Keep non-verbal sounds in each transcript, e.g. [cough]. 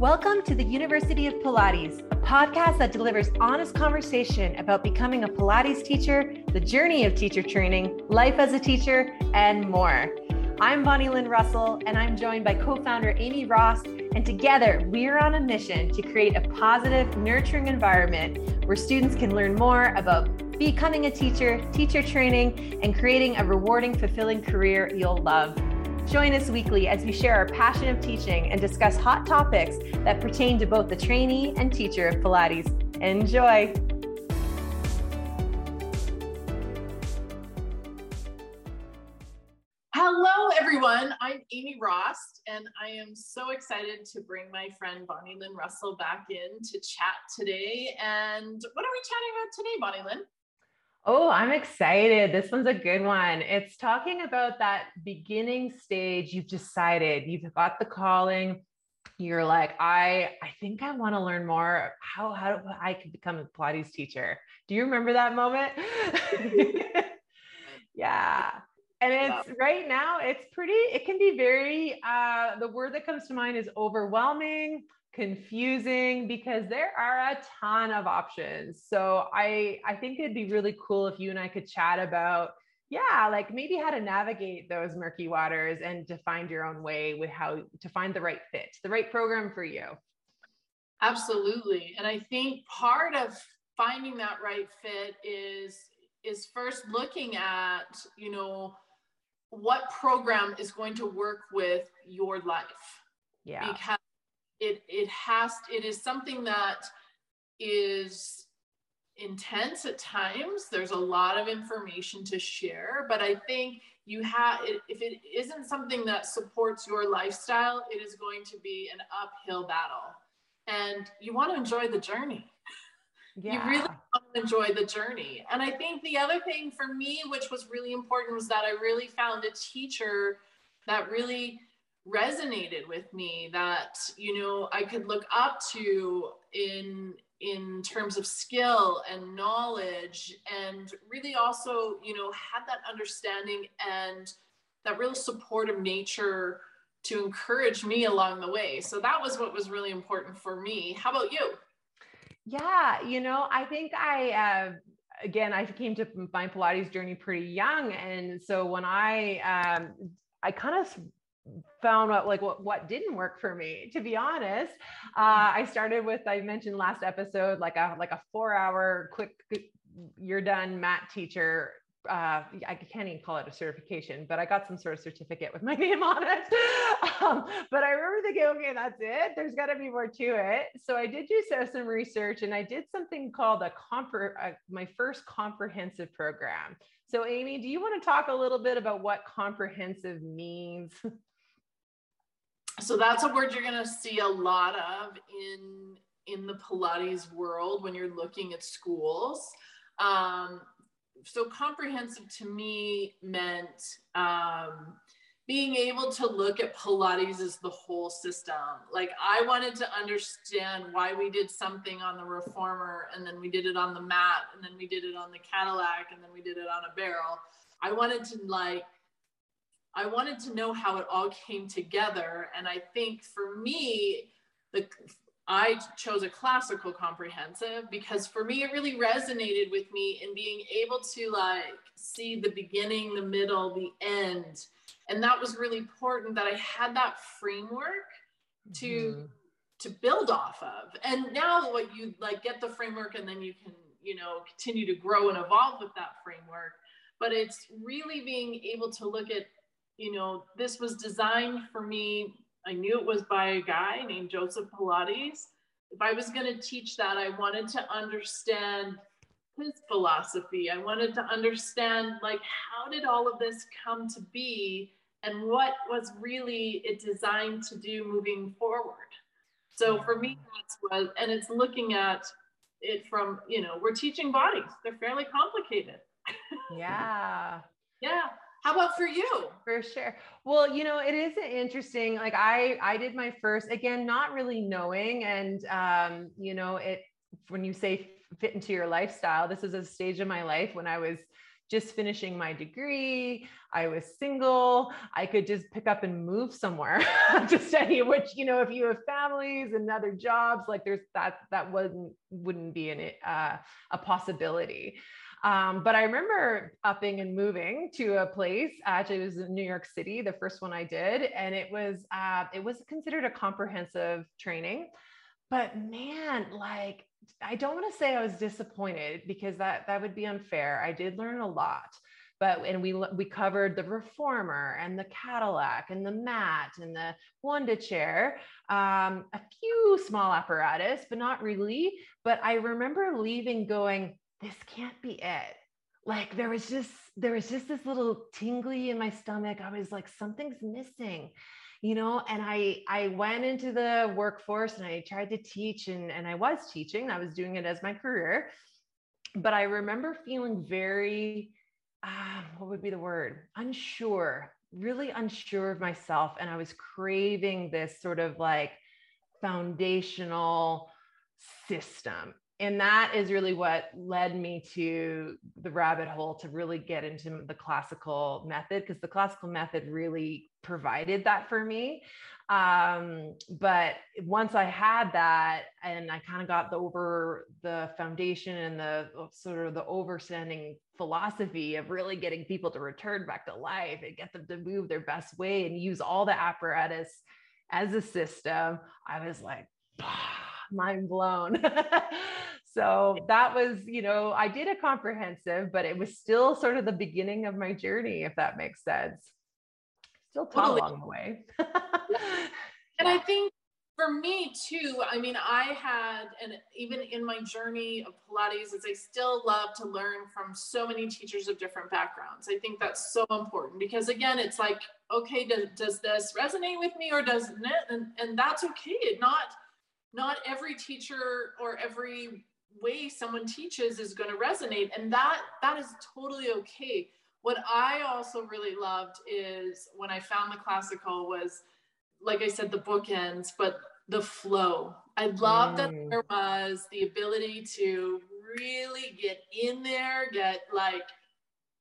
Welcome to the University of Pilates, a podcast that delivers honest conversation about becoming a Pilates teacher, the journey of teacher training, life as a teacher, and more. I'm Bonny-Lynn Russell, and I'm joined by co founder Amy Ross. And together, we're on a mission to create a positive, nurturing environment where students can learn more about becoming a teacher, teacher training, and creating a rewarding, fulfilling career you'll love. Join us weekly as we share our passion of teaching and discuss hot topics that pertain to both the trainee and teacher of Pilates. Enjoy! Hello, everyone. I'm Amy Ross, and I am so excited to bring my friend Bonny-Lynn Russell back in to chat today. And what are we chatting about today, Bonny-Lynn? Oh, I'm excited. This one's a good one. It's talking about that beginning stage. You've decided, you've got the calling. You're like, I, I think I want to learn more. How, how do I can become a Pilates teacher? Do you remember that moment? [laughs] [laughs] yeah. And it's right now, it's pretty, it can be very, uh, the word that comes to mind is overwhelming confusing because there are a ton of options. So I I think it'd be really cool if you and I could chat about yeah, like maybe how to navigate those murky waters and to find your own way with how to find the right fit, the right program for you. Absolutely. And I think part of finding that right fit is is first looking at, you know, what program is going to work with your life. Yeah. Because it it has it is something that is intense at times. There's a lot of information to share but i think you have if it isn't something that supports your lifestyle it is going to be an uphill battle. And you want to enjoy the journey. Yeah. you really want to enjoy the journey. And i think the other thing for me which was really important was that i really found a teacher that really resonated with me that you know i could look up to in in terms of skill and knowledge and really also you know had that understanding and that real supportive nature to encourage me along the way. So that was what was really important for me. How about you? Yeah you know i think i uh again i came to my pilates journey pretty young. And so when i um i kind of found out like what what didn't work for me to be honest uh, i started with i mentioned last episode like a like a four hour quick you're done mat teacher uh, I can't even call it a certification, but I got some sort of certificate with my [laughs] name on it. Um, but I remember thinking, okay, that's it. There's got to be more to it. So I did do some research and I did something called a compre- uh, my first comprehensive program. So Amy, do you want to talk a little bit about what comprehensive means? [laughs] so that's a word you're going to see a lot of in in the pilates world when you're looking at schools. Um, so comprehensive to me meant um, being able to look at pilates as the whole system. Like i wanted to understand why we did something on the reformer and then we did it on the mat and then we did it on the cadillac and then we did it on a barrel. I wanted to like I wanted to know how it all came together. And I think for me, the I chose a classical comprehensive because for me it really resonated with me in being able to like see the beginning, the middle, the end. And that was really important that I had that framework to mm-hmm. to build off of. And now what you like get the framework and then you can, you know, continue to grow and evolve with that framework. But it's really being able to look at you know, this was designed for me. I knew it was by a guy named Joseph Pilates. If I was going to teach that, I wanted to understand his philosophy. I wanted to understand, like, how did all of this come to be and what was really it designed to do moving forward. So for me, that's what, and it's looking at it from, you know, we're teaching bodies, they're fairly complicated. Yeah. [laughs] yeah. How about for you? For sure. Well, you know, it is interesting. Like I, I did my first again, not really knowing, and um, you know, it when you say fit into your lifestyle, this is a stage of my life when I was just finishing my degree. I was single. I could just pick up and move somewhere [laughs] to study, which, you know, if you have families and other jobs, like there's that, that wouldn't, wouldn't be an, uh, a possibility. Um, but I remember upping and moving to a place. Actually, it was in New York City, the first one I did, and it was uh, it was considered a comprehensive training. But man, like I don't want to say I was disappointed because that that would be unfair. I did learn a lot, but and we we covered the reformer and the Cadillac and the mat and the Wunda chair, um, a few small apparatus, but not really. But I remember leaving going, this can't be it. Like there was just there was just this little tingly in my stomach. I was like, something's missing you know? And i i went into the workforce and i tried to teach and and i was teaching. I was doing it as my career. But i remember feeling very uh, what would be the word? Unsure really unsure of myself. And i was craving this sort of like foundational system and that is really what led me to the rabbit hole to really get into the classical method because the classical method really provided that for me. Um, but once i had that and i kind of got the over the foundation and the sort of the overstanding philosophy of really getting people to return back to life and get them to move their best way and use all the apparatus as a system i was like mind blown. [laughs] so that was, you know, I did a comprehensive, but it was still sort of the beginning of my journey, if that makes sense. Still taught totally. along the way. [laughs] and I think for me too, I mean, I had, and even in my journey of Pilates, is I still love to learn from so many teachers of different backgrounds. I think that's so important because again, it's like, okay, does, does this resonate with me or doesn't it? And, and that's okay. Not, not every teacher or every way someone teaches is going to resonate and that that is totally okay what i also really loved is when i found the classical was like i said the bookends but the flow i love mm. that there was the ability to really get in there get like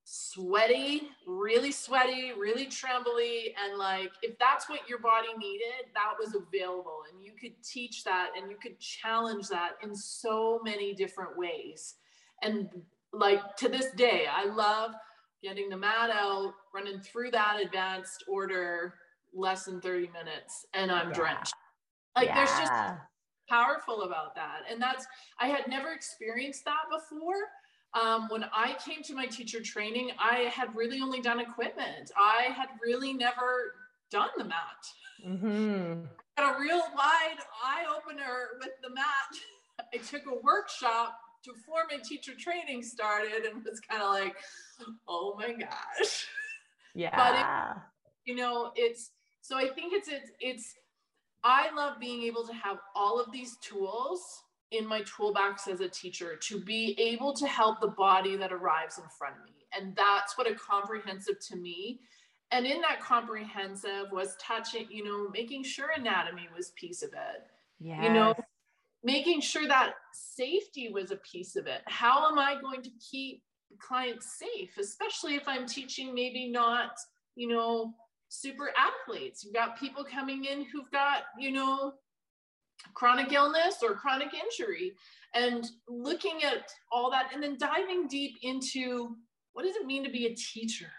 sweaty, really sweaty, really trembly. And like, if that's what your body needed, that was available. And you could teach that and you could challenge that in so many different ways. And like to this day, I love getting the mat out, running through that advanced order less than 30 minutes, and I'm yeah. drenched. Like, yeah. there's just powerful about that. And that's, I had never experienced that before um, when I came to my teacher training, I had really only done equipment. I had really never done the mat. Mm-hmm. Got a real wide eye opener with the mat. [laughs] I took a workshop before my teacher training started and was kind of like, oh my gosh. Yeah. [laughs] But it, you know, it's so I think it's it's it's I love being able to have all of these tools in my toolbox as a teacher to be able to help the body that arrives in front of me. And that's what a comprehensive to me. And in that comprehensive was touching, you know, making sure anatomy was piece of it. Yes. You know, making sure that safety was a piece of it. How am I going to keep clients safe, especially if I'm teaching maybe not, you know, super athletes. You've got people coming in who've got, you know, chronic illness or chronic injury and looking at all that and then diving deep into what does it mean to be a teacher?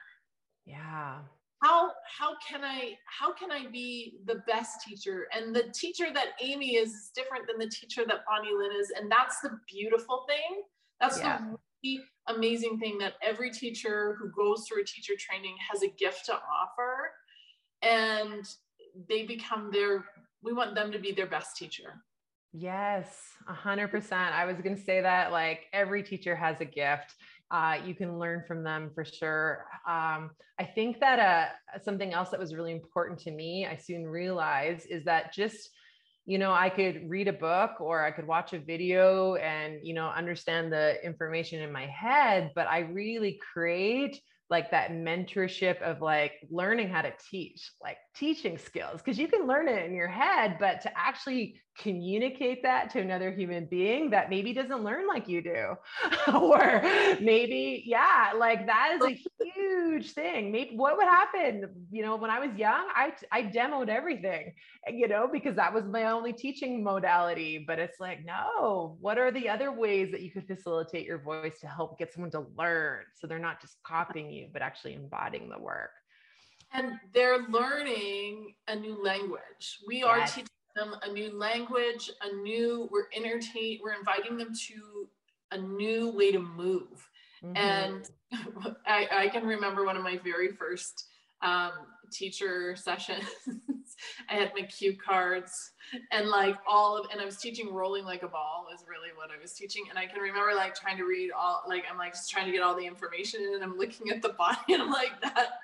Yeah. How how can i how can i be the best teacher? And the teacher that amy is is different than the teacher that bonny-lynn is and that's the beautiful thing. That's yeah. the really amazing thing that every teacher who goes through a teacher training has a gift to offer and they become their we want them to be their best teacher. Yes, a hundred percent. I was going to say that like every teacher has a gift. Uh, you can learn from them for sure. Um, I think that uh, something else that was really important to me, I soon realized, is that just you know i could read a book or i could watch a video and you know understand the information in my head but i really create like that mentorship of like learning how to teach, like teaching skills, because you can learn it in your head, but to actually communicate that to another human being that maybe doesn't learn like you do, [laughs] or maybe, yeah, like that is a [laughs] huge thing. Maybe what would happen, you know, when I was young, I, I demoed everything, you know, because that was my only teaching modality. But it's like, no, what are the other ways that you could facilitate your voice to help get someone to learn so they're not just copying you, but actually embodying the work? And they're learning a new language. We yes. are teaching them a new language, a new, we're entertain, we're inviting them to a new way to move. Mm-hmm. And [laughs] I, I, can remember one of my very first um, teacher sessions. [laughs] I had my cue cards and like all of, and I was teaching rolling like a ball is really what I was teaching. And I can remember like trying to read all, like, I'm like just trying to get all the information and I'm looking at the body [laughs] and I'm like, that,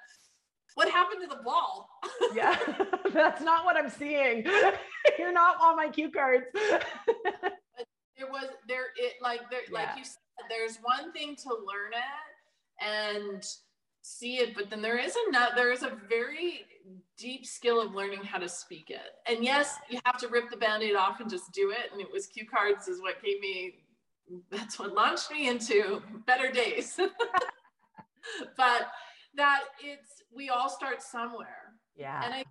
what happened to the ball? [laughs] yeah, [laughs] that's not what I'm seeing. [laughs] You're not on my cue cards. there was there it like there yeah. like you said, there's one thing to learn it and see it, but then there is another there is a very deep skill of learning how to speak it. And yes, you have to rip the band-aid off and just do it. And it was cue cards is what gave me that's what launched me into better days. but that it's we all start somewhere. Yeah. And I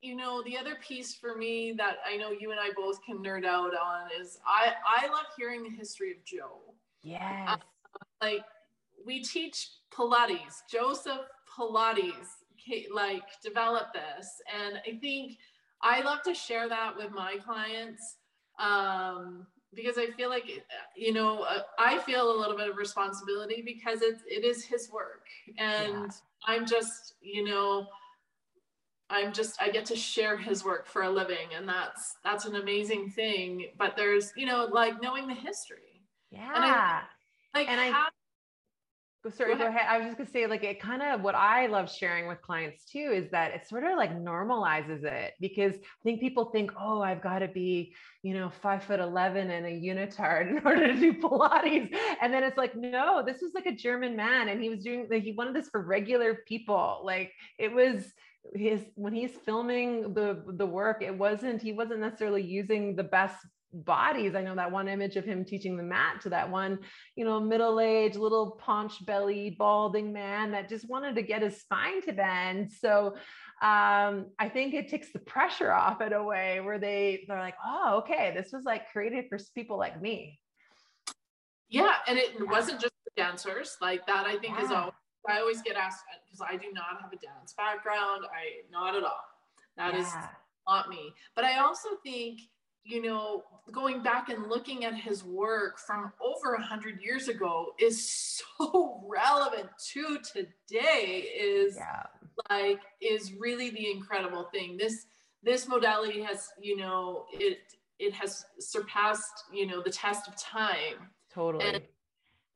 you know the other piece for me that I know you and I both can nerd out on is I I love hearing the history of Joe. Yes. Uh, like we teach Pilates, Joseph Pilates, like develop this, and I think I love to share that with my clients. Um, because I feel like you know uh, I feel a little bit of responsibility because it's it is his work. And yeah. I'm just you know I'm just I get to share his work for a living. And that's that's an amazing thing. But there's you know like knowing the history. Yeah and I, like and how, I sorry, go ahead. go ahead. I was just gonna say, like, it kind of what I love sharing with clients too is that it sort of like normalizes it because I think people think, oh, I've got to be, you know, five foot eleven and a unitard [laughs] in order to do Pilates, and then it's like, no, this was like a German man, and he was doing like he wanted this for regular people. Like it was his when he's filming the the work, it wasn't he wasn't necessarily using the best bodies. I know that one image of him teaching the mat to that one, you know, middle aged, little paunch belly, balding man that just wanted to get his spine to bend. So um, I think it takes the pressure off in a way where they they're like, oh, okay, this was like created for people like me. Yeah, and it yeah. wasn't just the dancers like that. I think yeah. is always I always get asked because I do not have a dance background. I not at all. That yeah. is not me. But I also think you know, going back and looking at his work from over a hundred years ago is so [laughs] relevant to today is yeah. like is really the incredible thing. This this modality has, you know, it it has surpassed, you know, the test of time. Totally. And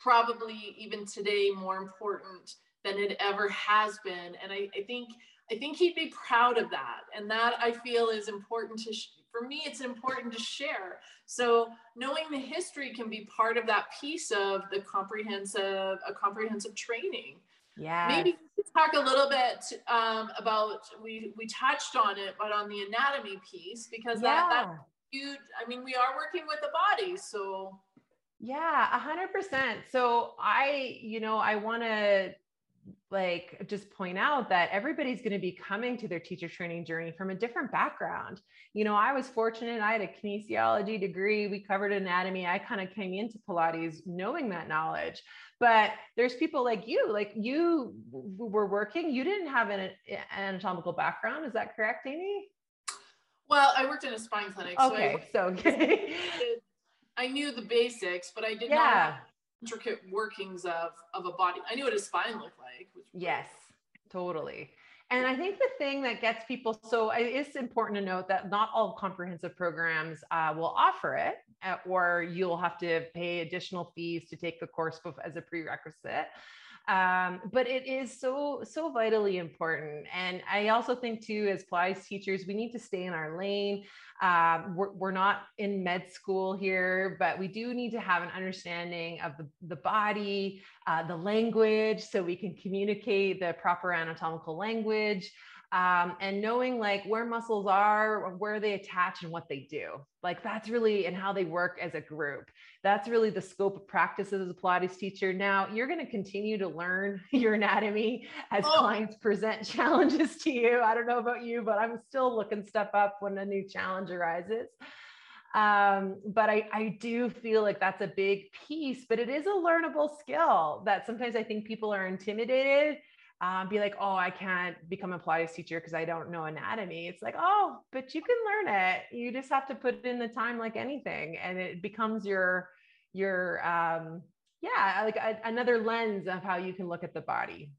probably even today more important than it ever has been. And I, I think I think he'd be proud of that. And that I feel is important to sh- for me, it's important to share. So knowing the history can be part of that piece of the comprehensive, a comprehensive training. Yeah. Maybe talk a little bit um, about we we touched on it, but on the anatomy piece because yeah. that that huge. I mean, we are working with the body, so. Yeah, a hundred percent. So I, you know, I want to like just point out that everybody's going to be coming to their teacher training journey from a different background. You know, I was fortunate, I had a kinesiology degree, we covered anatomy. I kind of came into Pilates knowing that knowledge. But there's people like you, like you were working, you didn't have an anatomical background. Is that correct, Amy? Well, I worked in a spine clinic. Okay, so, so [laughs] okay. I knew the basics, but I did yeah. not intricate workings of of a body. I knew what a spine looked like. yes, totally. And I think the thing that gets people so it's important to note that not all comprehensive programs uh, will offer it, uh, or you'll have to pay additional fees to take the course as a prerequisite. Um, but it is so, so vitally important. And I also think too, as Pilates teachers, we need to stay in our lane. Um, we're, we're not in med school here, but we do need to have an understanding of the, the body, uh, the language, so we can communicate the proper anatomical language um, and knowing like where muscles are, where they attach, and what they do. Like that's really and how they work as a group. That's really the scope of practice as a Pilates teacher. Now you're going to continue to learn [laughs] your anatomy as oh. clients present [laughs] challenges to you. I don't know about you, but I'm still looking stuff up when a new challenge arises. Um, but I, I do feel like that's a big piece, but it is a learnable skill that sometimes I think people are intimidated um, be like, oh, I can't become a Pilates teacher because I don't know anatomy. It's like, oh, but you can learn it. You just have to put in the time like anything, and it becomes your your um, yeah, like a, another lens of how you can look at the body.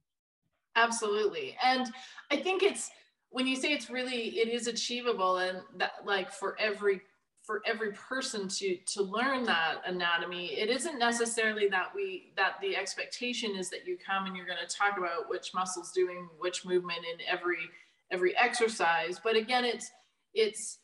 Absolutely, and I think it's when you say it's really it is achievable, and that like for every for every person to to learn that anatomy it isn't necessarily that we that the expectation is that you come and you're going to talk about which muscles doing which movement in every every exercise. But again it's it's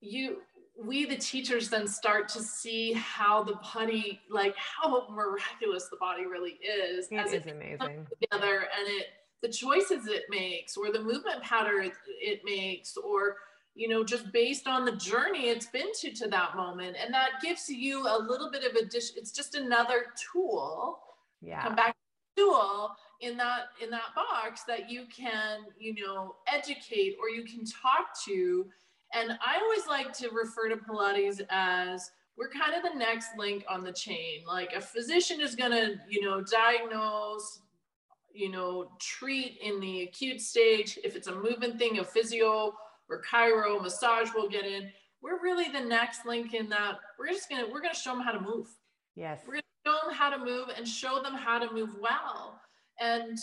you we the teachers then start to see how the body like how miraculous the body really is it as is it amazing. together and it the choices it makes or the movement pattern it makes or you know, just based on the journey it's been to to that moment. And that gives you a little bit of a dish. It's just another tool. Yeah. Come back tool in that in that box that you can, you know, educate or you can talk to. And I always like to refer to Pilates as we're kind of the next link on the chain. Like a physician is going to, you know, diagnose, you know, treat in the acute stage. If it's a movement thing, a physio or chiro, massage will get in. We're really the next link in that. We're just gonna we're gonna show them how to move. Yes. We're gonna show them how to move and show them how to move well and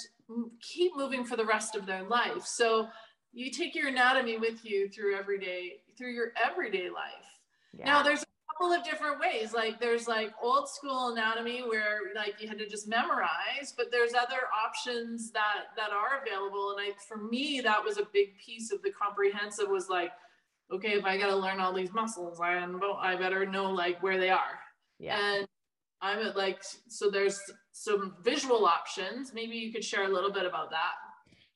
keep moving for the rest of their life. So you take your anatomy with you through everyday through your everyday life. Yeah. Now there's couple of different ways. Like there's like old school anatomy where like you had to just memorize, but there's other options that that are available. And I for me that was a big piece of the comprehensive was like, okay, if I got to learn all these muscles, I I better know like where they are. Yeah. And I'm at like so there's some visual options. Maybe you could share a little bit about that.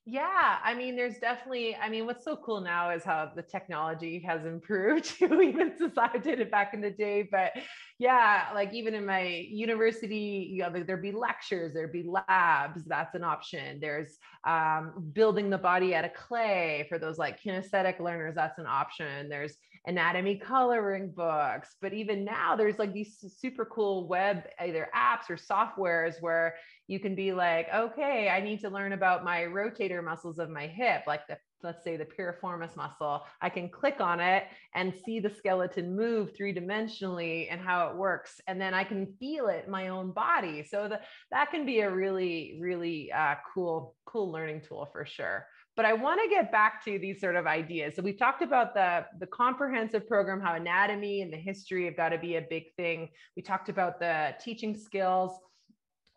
Yeah, I mean, there's definitely, I mean, what's so cool now is how the technology has improved [laughs] even since I did it back in the day. But yeah, like even in my university, you know, there'd be lectures, there'd be labs. That's an option. There's um, building the body out of clay for those like kinesthetic learners. That's an option. There's anatomy coloring books. But even now, there's like these super cool web either apps or softwares where you can be like, okay, I need to learn about my rotator muscles of my hip, like the let's say the piriformis muscle. I can click on it and see the skeleton move three dimensionally and how it works, and then I can feel it in my own body. So the, that can be a really, really uh, cool, cool learning tool for sure but I want to get back to these sort of ideas. So we've talked about the, the comprehensive program, how anatomy and the history have got to be a big thing. We talked about the teaching skills.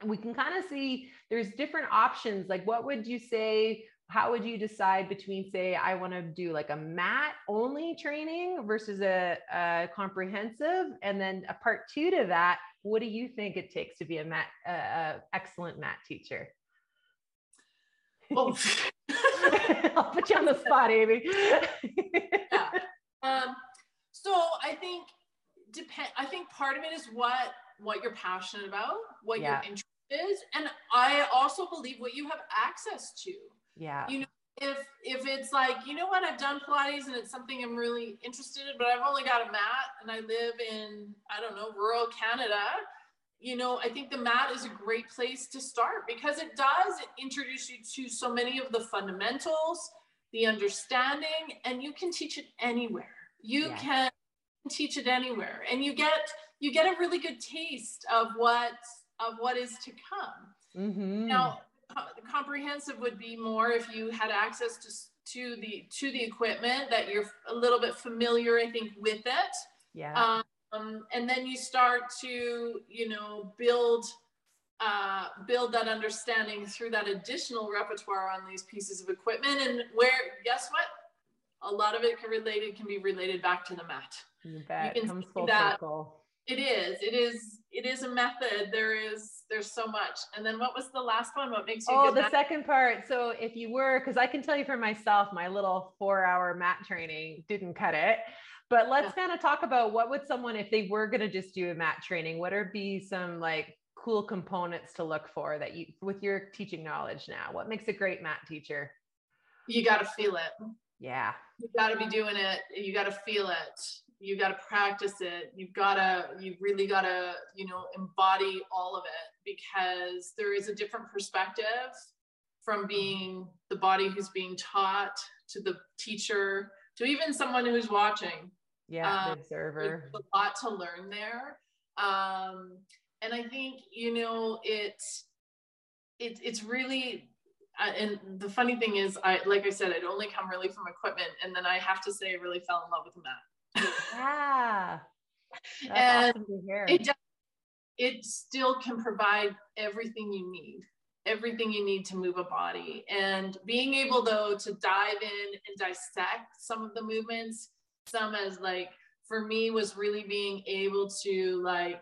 We can kind of see there's different options. Like what would you say? How would you decide between say, I want to do like a mat only training versus a, a comprehensive? And then a part two to that, what do you think it takes to be a mat, uh, excellent mat teacher? well [laughs] I'll put you on the spot, Amy. [laughs] yeah. Um, so I think depend. I think part of it is what what you're passionate about, what yeah. your interest is, and I also believe what you have access to. Yeah. You know, if if it's like you know what I've done Pilates and it's something I'm really interested in, but I've only got a mat and I live in I don't know rural Canada you know, I think the mat is a great place to start because it does introduce you to so many of the fundamentals, the understanding, and you can teach it anywhere. You yeah. can teach it anywhere, and you get you get a really good taste of what of what is to come. Mm-hmm. Now, comprehensive would be more if you had access to to the to the equipment that you're a little bit familiar, I think, with it. Yeah. Um, and then you start to you know build uh, build that understanding through that additional repertoire on these pieces of equipment and where guess what a lot of it can related can be related back to the mat you bet you can comes full that. circle it is it is it is a method. There is there's so much. And then what was the last one? What makes you oh the second part. So if you were because i can tell you for myself my little four hour mat training didn't cut it. But let's yeah. kind of talk about what would someone if they were going to just do a mat training what would be some like cool components to look for that you with your teaching knowledge now? What makes a great mat teacher? You got to feel it. Yeah. You got to be doing it. You got to feel it you got to practice it. You've got to you really got to you know embody all of it because there is a different perspective from being the body who's being taught to the teacher to even someone who's watching. Yeah um, the observer a lot to learn there. Um, and i think you know it, it it's really uh, and the funny thing is i like i said i'd only come really from equipment and then i have to say i really fell in love with the mat yeah. and awesome it, it still can provide everything you need everything you need to move a body and being able though to dive in and dissect some of the movements some as like for me was really being able to like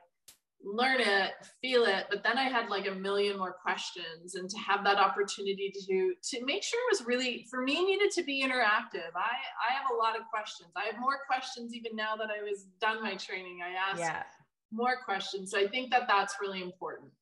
learn it, feel it, but then I had like a million more questions and to have that opportunity to to make sure it was really for me needed to be interactive. I I have a lot of questions. I have more questions even now that I was done my training. I asked yeah. more questions. So I think that that's really important.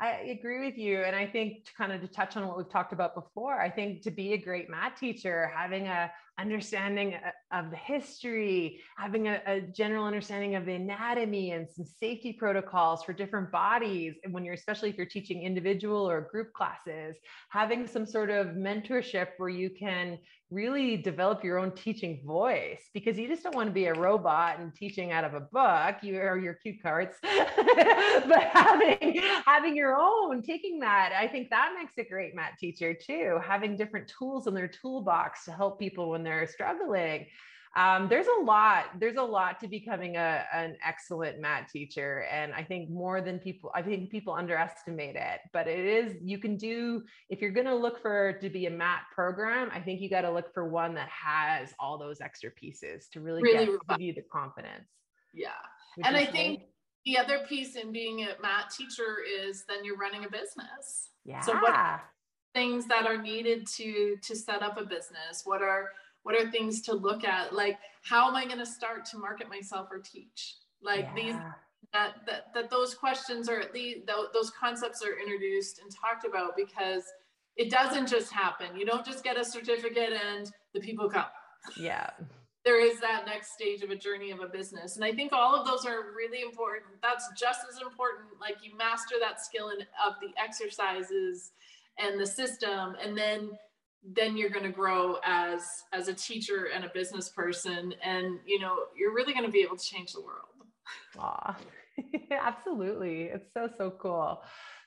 I agree with you. And I think to kind of to touch on what we've talked about before, I think to be a great mat teacher, having a understanding uh, of the history, having a, a, general understanding of the anatomy and some safety protocols for different bodies. And when you're, especially if you're teaching individual or group classes, having some sort of mentorship where you can really develop your own teaching voice because you just don't want to be a robot and teaching out of a book you or your cue cards [laughs] but having having your own taking that i think that makes a great mat teacher too having different tools in their toolbox to help people when they're struggling. Um, there's a lot there's a lot to becoming a, an excellent mat teacher. And i think more than people i think people underestimate it but it is you can do if you're going to look for to be a mat program i think you got to look for one that has all those extra pieces to really, really get, give you the confidence. Yeah. And i think the other piece in being a mat teacher is then you're running a business. Yeah so what things that are needed to to set up a business what are what are things to look at? Like how am i going to start to market myself or teach? Like yeah. these that, that that those questions are at least those concepts are introduced and talked about because it doesn't just happen. You don't just get a certificate and the people come. Yeah. There is that next stage of a journey of a business. And i think all of those are really important. That's just as important. Like you master that skill in, of the exercises and the system and then then you're going to grow as as a teacher and a business person and you know you're really going to be able to change the world. Aw, [laughs] absolutely. It's so so cool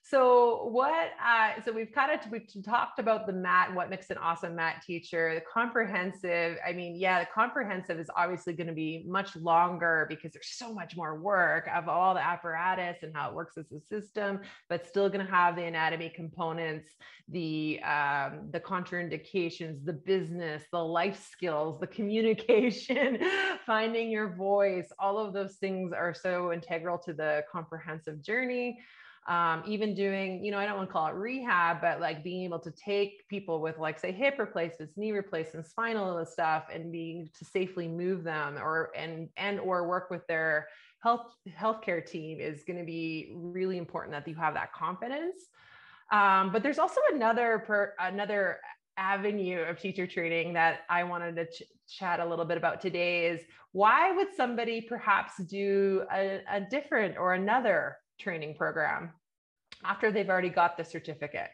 so what? Uh, so we've kind of we've talked about the mat, what makes an awesome mat teacher. The comprehensive. I mean, yeah, the comprehensive is obviously going to be much longer because there's so much more work of all the apparatus and how it works as a system, but still going to have the anatomy components, the um, the contraindications, the business, the life skills, the communication, [laughs] finding your voice. All of those things are so integral to the comprehensive journey um, even doing, you know, I don't want to call it rehab, but like being able to take people with like say hip replacements, knee replacements, spinal and stuff, and being to safely move them or and and or work with their health healthcare team is going to be really important that you have that confidence. Um, but there's also another per, another avenue of teacher training that I wanted to ch- chat a little bit about today is why would somebody perhaps do a, a different or another training program after they've already got the certificate?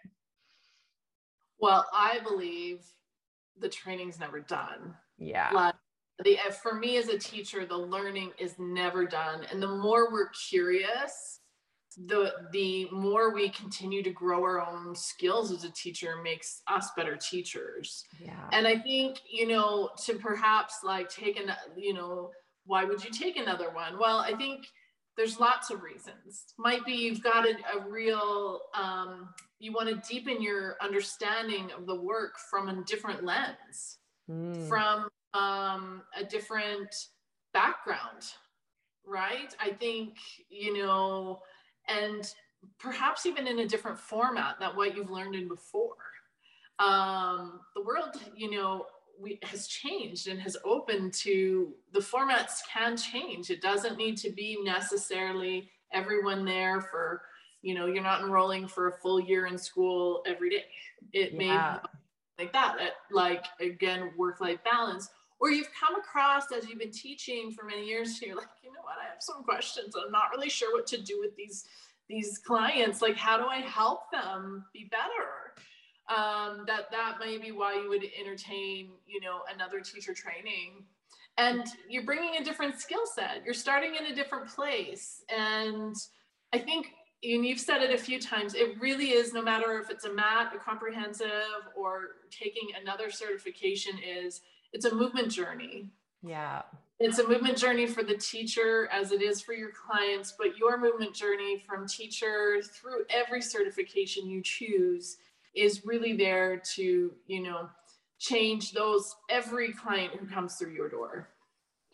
Well, I believe the training's never done. Yeah. Like the uh, for me as a teacher, the learning is never done. And the more we're curious, the the more we continue to grow our own skills as a teacher makes us better teachers. Yeah. And I think, you know, to perhaps like take an, you know, why would you take another one? Well, I think there's lots of reasons. Might be you've got a, a real, um, you want to deepen your understanding of the work from a different lens, mm. from um, a different background, right? I think, you know, and perhaps even in a different format than what you've learned in before. Um, the world, you know, we, has changed and has opened to the formats can change. It doesn't need to be necessarily everyone there for, you know, you're not enrolling for a full year in school every day. It yeah. may like that, like again, work life balance. Or you've come across as you've been teaching for many years, you're like, you know what, I have some questions. I'm not really sure what to do with these these clients. Like, how do I help them be better? Um, that that may be why you would entertain you know another teacher training. And you're bringing a different skill set. You're starting in a different place. And i think and you've said it a few times it really is no matter if it's a mat a comprehensive or taking another certification is it's a movement journey. Yeah. It's a movement journey for the teacher as it is for your clients but your movement journey from teacher through every certification you choose is really there to, you know, change those every client who comes through your door.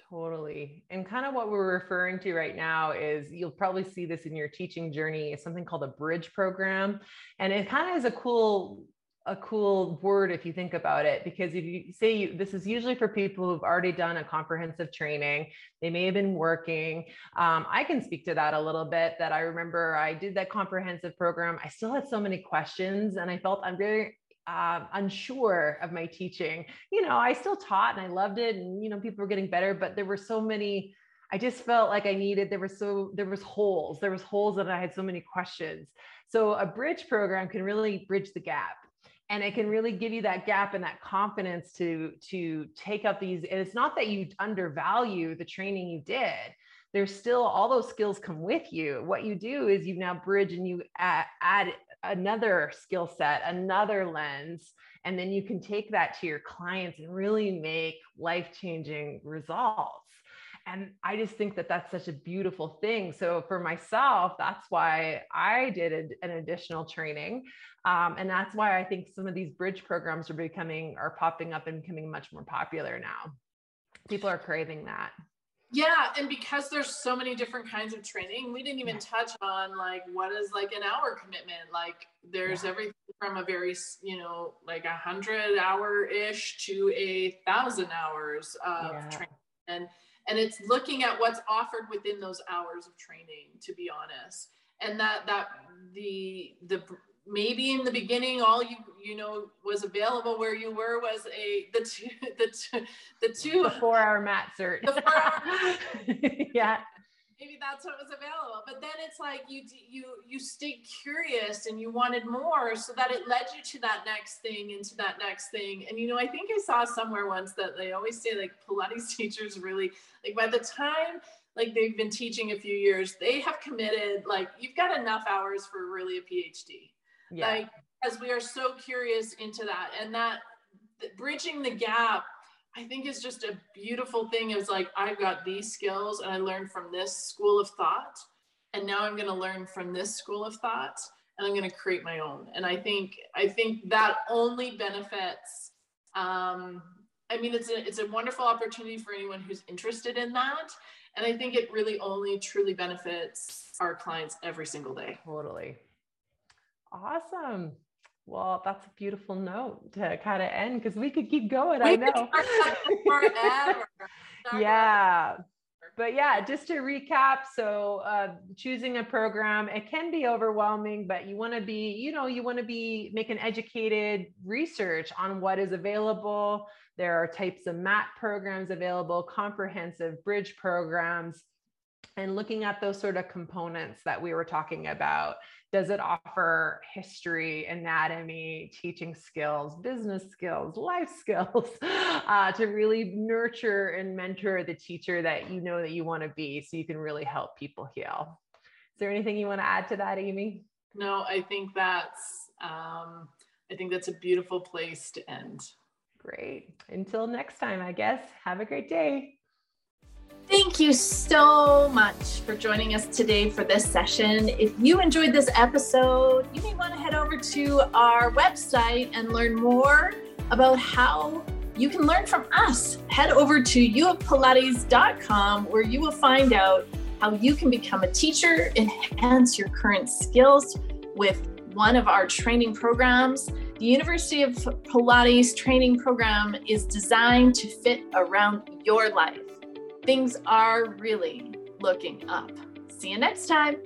Totally. And kind of what we're referring to right now is you'll probably see this in your teaching journey, is something called a bridge program. And it kind of is a cool a cool word if you think about it because if you say you, this is usually for people who've already done a comprehensive training they may have been working. Um, i can speak to that a little bit that i remember i did that comprehensive program. I still had so many questions and i felt i'm very uh, unsure of my teaching. You know i still taught and i loved it and you know people were getting better but there were so many i just felt like i needed there was so there was holes there was holes that i had so many questions. So a bridge program can really bridge the gap and it can really give you that gap and that confidence to to take up these and it's not that you undervalue the training you did. There's still all those skills come with you. What you do is you now bridge and you add, add another skill set another lens and then you can take that to your clients and really make life changing results and i just think that that's such a beautiful thing so for myself that's why i did a, an additional training um, and that's why i think some of these bridge programs are becoming are popping up and becoming much more popular now people are craving that yeah and because there's so many different kinds of training we didn't even yeah. touch on like what is like an hour commitment like there's yeah. everything from a very you know like a hundred hour ish to a thousand hours of yeah. training and and it's looking at what's offered within those hours of training to be honest. And that that the the maybe in the beginning all you you know was available where you were was a the two [laughs] the two the two the four hour mat cert. The four hour [laughs] yeah maybe that's what was available. But then it's like you you you stayed curious and you wanted more so that it led you to that next thing into that next thing. And you know i think i saw somewhere once that they always say like pilates [laughs] teachers really like by the time like they've been teaching a few years they have committed like you've got enough hours for really a phd yeah. like as we are so curious into that. And that bridging the gap I think is just a beautiful thing is like I've got these skills and I learned from this school of thought and now I'm going to learn from this school of thought and I'm going to create my own and I think I think that only benefits um I mean it's a it's a wonderful opportunity for anyone who's interested in that and I think it really only truly benefits our clients every single day. Totally. Awesome. Well, that's a beautiful note to kind of end because we could keep going. We I know. [laughs] yeah. But yeah, just to recap, so uh, choosing a program, it can be overwhelming, but you want to be, you know, you want to be making educated research on what is available. There are types of MAT programs available, comprehensive bridge programs, and looking at those sort of components that we were talking about does it offer history, anatomy, teaching skills, business skills, life skills [laughs] uh, to really nurture and mentor the teacher that you know that you want to be so you can really help people heal? Is there anything you want to add to that, Amy? No, I think that's um, I think that's a beautiful place to end. Great. Until next time, I guess. Have a great day. Thank you so much for joining us today for this session. If you enjoyed this episode, you may want to head over to our website and learn more about how you can learn from us. Head over to uofpilates.com where you will find out how you can become a teacher, enhance your current skills with one of our training programs. The University of Pilates training program is designed to fit around your life things are really looking up. See you next time.